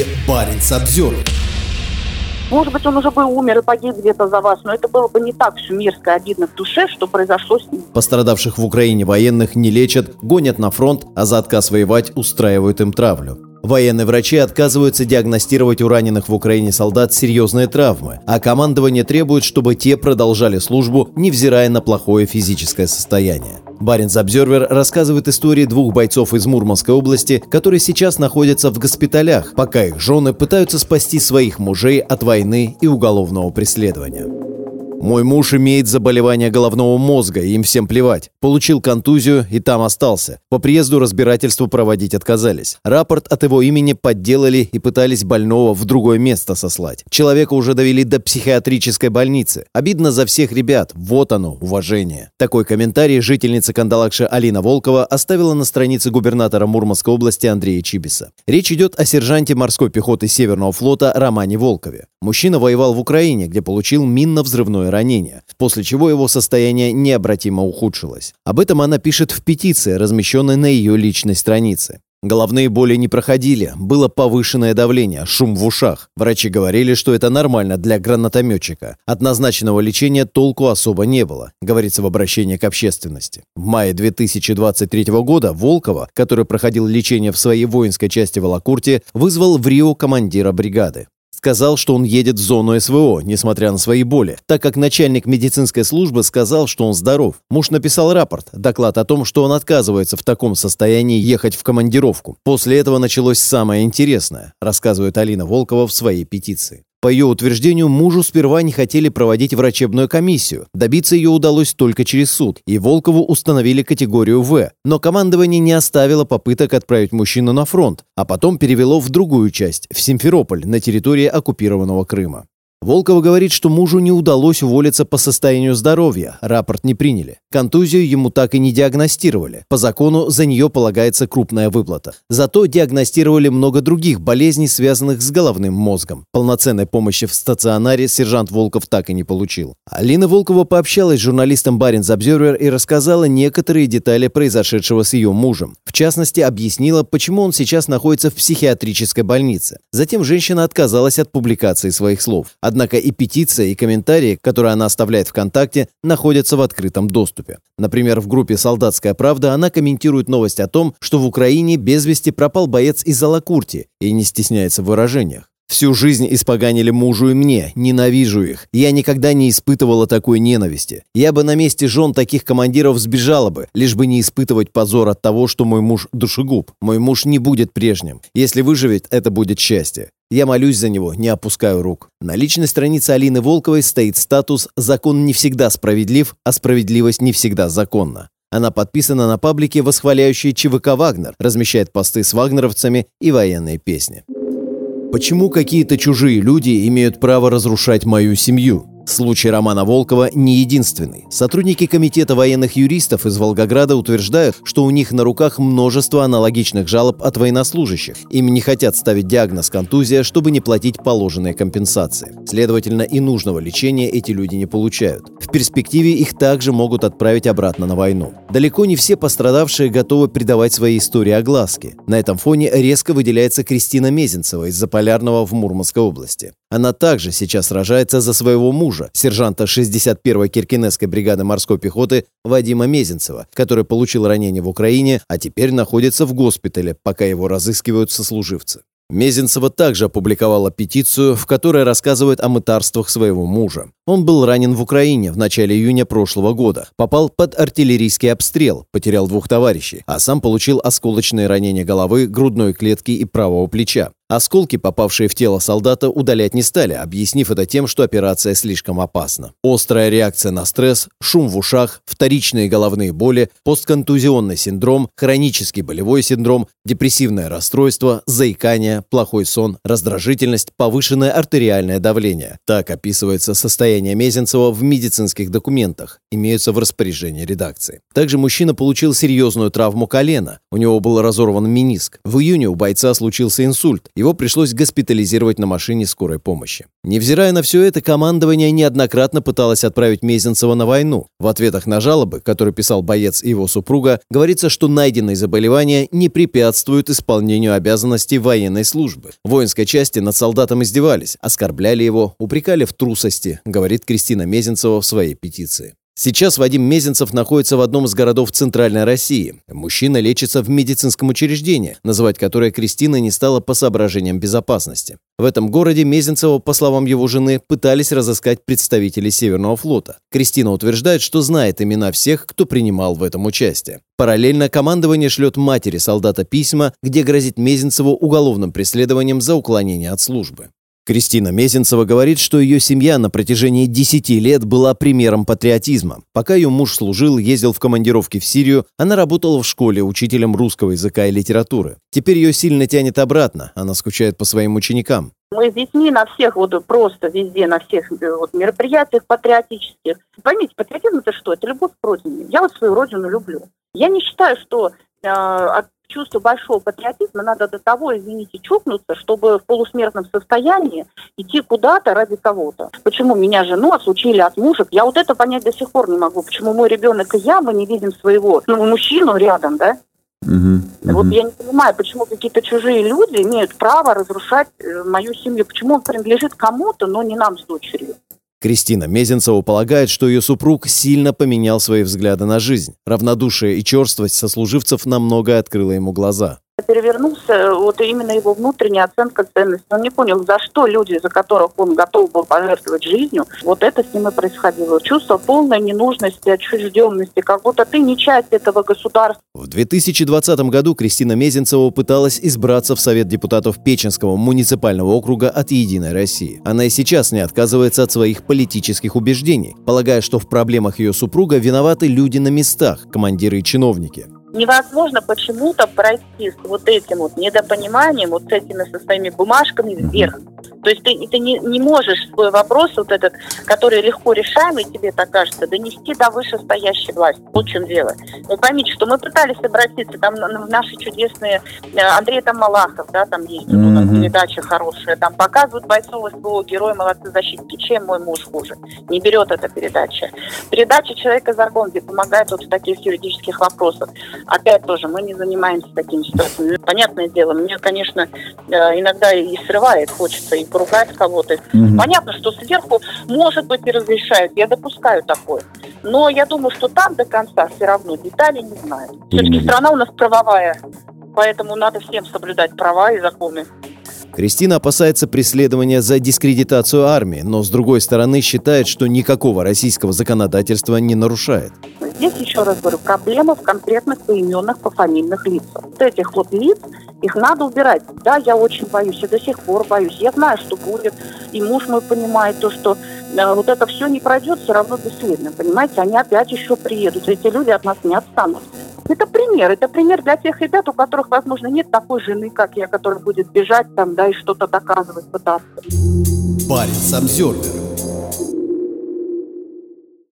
эфире Баренц обзор. Может быть, он уже бы умер и погиб где-то за вас, но это было бы не так все мерзко обидно в душе, что произошло с ним. Пострадавших в Украине военных не лечат, гонят на фронт, а за отказ воевать устраивают им травлю. Военные врачи отказываются диагностировать у раненых в Украине солдат серьезные травмы, а командование требует, чтобы те продолжали службу, невзирая на плохое физическое состояние. Баренц Обзервер рассказывает истории двух бойцов из Мурманской области, которые сейчас находятся в госпиталях, пока их жены пытаются спасти своих мужей от войны и уголовного преследования. Мой муж имеет заболевание головного мозга, им всем плевать. Получил контузию и там остался. По приезду разбирательству проводить отказались. Рапорт от его имени подделали и пытались больного в другое место сослать. Человека уже довели до психиатрической больницы. Обидно за всех ребят. Вот оно, уважение. Такой комментарий жительница Кандалакши Алина Волкова оставила на странице губернатора Мурманской области Андрея Чибиса. Речь идет о сержанте морской пехоты Северного флота Романе Волкове. Мужчина воевал в Украине, где получил минно-взрывное ранения, после чего его состояние необратимо ухудшилось. Об этом она пишет в петиции, размещенной на ее личной странице. Головные боли не проходили, было повышенное давление, шум в ушах. Врачи говорили, что это нормально для гранатометчика. От назначенного лечения толку особо не было, говорится в обращении к общественности. В мае 2023 года Волкова, который проходил лечение в своей воинской части в Алакурте, вызвал в Рио командира бригады сказал, что он едет в зону СВО, несмотря на свои боли, так как начальник медицинской службы сказал, что он здоров. Муж написал рапорт, доклад о том, что он отказывается в таком состоянии ехать в командировку. После этого началось самое интересное, рассказывает Алина Волкова в своей петиции. По ее утверждению, мужу сперва не хотели проводить врачебную комиссию. Добиться ее удалось только через суд, и Волкову установили категорию В. Но командование не оставило попыток отправить мужчину на фронт, а потом перевело в другую часть, в Симферополь, на территории оккупированного Крыма. Волкова говорит, что мужу не удалось уволиться по состоянию здоровья, рапорт не приняли. Контузию ему так и не диагностировали. По закону за нее полагается крупная выплата. Зато диагностировали много других болезней, связанных с головным мозгом. Полноценной помощи в стационаре сержант Волков так и не получил. Алина Волкова пообщалась с журналистом Баринс Обзервер и рассказала некоторые детали произошедшего с ее мужем. В частности, объяснила, почему он сейчас находится в психиатрической больнице. Затем женщина отказалась от публикации своих слов. Однако и петиция, и комментарии, которые она оставляет ВКонтакте, находятся в открытом доступе. Например, в группе «Солдатская правда» она комментирует новость о том, что в Украине без вести пропал боец из Алакурти и не стесняется в выражениях. Всю жизнь испоганили мужу и мне, ненавижу их. Я никогда не испытывала такой ненависти. Я бы на месте жен таких командиров сбежала бы, лишь бы не испытывать позор от того, что мой муж душегуб. Мой муж не будет прежним. Если выживет, это будет счастье. Я молюсь за него, не опускаю рук. На личной странице Алины Волковой стоит статус «Закон не всегда справедлив, а справедливость не всегда законна». Она подписана на паблике, восхваляющие ЧВК «Вагнер», размещает посты с вагнеровцами и военные песни. Почему какие-то чужие люди имеют право разрушать мою семью? Случай Романа Волкова не единственный. Сотрудники Комитета военных юристов из Волгограда утверждают, что у них на руках множество аналогичных жалоб от военнослужащих. Им не хотят ставить диагноз контузия, чтобы не платить положенные компенсации. Следовательно, и нужного лечения эти люди не получают. В перспективе их также могут отправить обратно на войну. Далеко не все пострадавшие готовы придавать свои истории огласке. На этом фоне резко выделяется Кристина Мезенцева из Заполярного в Мурманской области. Она также сейчас сражается за своего мужа, сержанта 61-й Киркинесской бригады морской пехоты Вадима Мезенцева, который получил ранение в Украине, а теперь находится в госпитале, пока его разыскивают сослуживцы. Мезенцева также опубликовала петицию, в которой рассказывает о мытарствах своего мужа. Он был ранен в Украине в начале июня прошлого года, попал под артиллерийский обстрел, потерял двух товарищей, а сам получил осколочные ранения головы, грудной клетки и правого плеча. Осколки, попавшие в тело солдата, удалять не стали, объяснив это тем, что операция слишком опасна. Острая реакция на стресс, шум в ушах, вторичные головные боли, постконтузионный синдром, хронический болевой синдром, депрессивное расстройство, заикание, плохой сон, раздражительность, повышенное артериальное давление. Так описывается состояние состояния Мезенцева в медицинских документах, имеются в распоряжении редакции. Также мужчина получил серьезную травму колена. У него был разорван мениск. В июне у бойца случился инсульт. Его пришлось госпитализировать на машине скорой помощи. Невзирая на все это, командование неоднократно пыталось отправить Мезенцева на войну. В ответах на жалобы, которые писал боец и его супруга, говорится, что найденные заболевания не препятствуют исполнению обязанностей военной службы. В воинской части над солдатом издевались, оскорбляли его, упрекали в трусости, говорит Кристина Мезенцева в своей петиции. Сейчас Вадим Мезенцев находится в одном из городов Центральной России. Мужчина лечится в медицинском учреждении, называть которое Кристина не стала по соображениям безопасности. В этом городе Мезенцева, по словам его жены, пытались разыскать представители Северного флота. Кристина утверждает, что знает имена всех, кто принимал в этом участие. Параллельно командование шлет матери солдата письма, где грозит Мезенцеву уголовным преследованием за уклонение от службы. Кристина Мезенцева говорит, что ее семья на протяжении 10 лет была примером патриотизма. Пока ее муж служил, ездил в командировки в Сирию, она работала в школе учителем русского языка и литературы. Теперь ее сильно тянет обратно, она скучает по своим ученикам. Мы с детьми на всех, вот просто везде, на всех э, вот, мероприятиях патриотических. Поймите, патриотизм это что? Это любовь к родине. Я вот свою родину люблю. Я не считаю, что от чувство большого патриотизма надо до того, извините, чокнуться, чтобы в полусмертном состоянии идти куда-то ради кого-то. Почему меня жену отлучили от мужа? Я вот это понять до сих пор не могу. Почему мой ребенок и я, мы не видим своего ну, мужчину рядом, да? Угу, угу. Вот я не понимаю, почему какие-то чужие люди имеют право разрушать э, мою семью. Почему он принадлежит кому-то, но не нам с дочерью. Кристина Мезенцева полагает, что ее супруг сильно поменял свои взгляды на жизнь. Равнодушие и черствость сослуживцев намного открыло ему глаза перевернулся вот именно его внутренняя оценка ценностей. Он не понял, за что люди, за которых он готов был пожертвовать жизнью, вот это с ним и происходило. Чувство полной ненужности, отчужденности, как будто ты не часть этого государства. В 2020 году Кристина Мезенцева пыталась избраться в Совет депутатов Печенского муниципального округа от «Единой России». Она и сейчас не отказывается от своих политических убеждений, полагая, что в проблемах ее супруга виноваты люди на местах, командиры и чиновники невозможно почему-то пройти с вот этим вот недопониманием, вот с этими со своими бумажками вверх. То есть ты, ты не, не можешь свой вопрос вот этот, который легко решаемый, тебе так кажется, донести до вышестоящей власти. Вот в чем дело. Вы поймите, что мы пытались обратиться, там наши чудесные, э, Андрей там Малахов, да, там есть mm-hmm. там передача хорошая, там показывают бойцов СВО, герои, молодцы, защитники. Чем мой муж хуже? Не берет эта передача. Передача «Человека закон», где помогает вот в таких юридических вопросах. Опять тоже, мы не занимаемся такими ситуациями. Понятное дело, мне, конечно, э, иногда и срывает, хочется и поругать кого-то. Угу. Понятно, что сверху, может быть, и разрешают. Я допускаю такое. Но я думаю, что там до конца все равно детали не знают. Все-таки страна у нас правовая, поэтому надо всем соблюдать права и законы. Кристина опасается преследования за дискредитацию армии, но с другой стороны считает, что никакого российского законодательства не нарушает. Здесь, еще раз говорю, проблема в конкретных поименных, пофамильных лицах. Вот этих вот лиц, их надо убирать. Да, я очень боюсь, я до сих пор боюсь. Я знаю, что будет. И муж мой понимает то, что э, вот это все не пройдет все равно бесследно. Понимаете, они опять еще приедут. Эти люди от нас не отстанут. Это пример. Это пример для тех ребят, у которых, возможно, нет такой жены, как я, которая будет бежать там, да, и что-то доказывать, пытаться. Парень Самсервер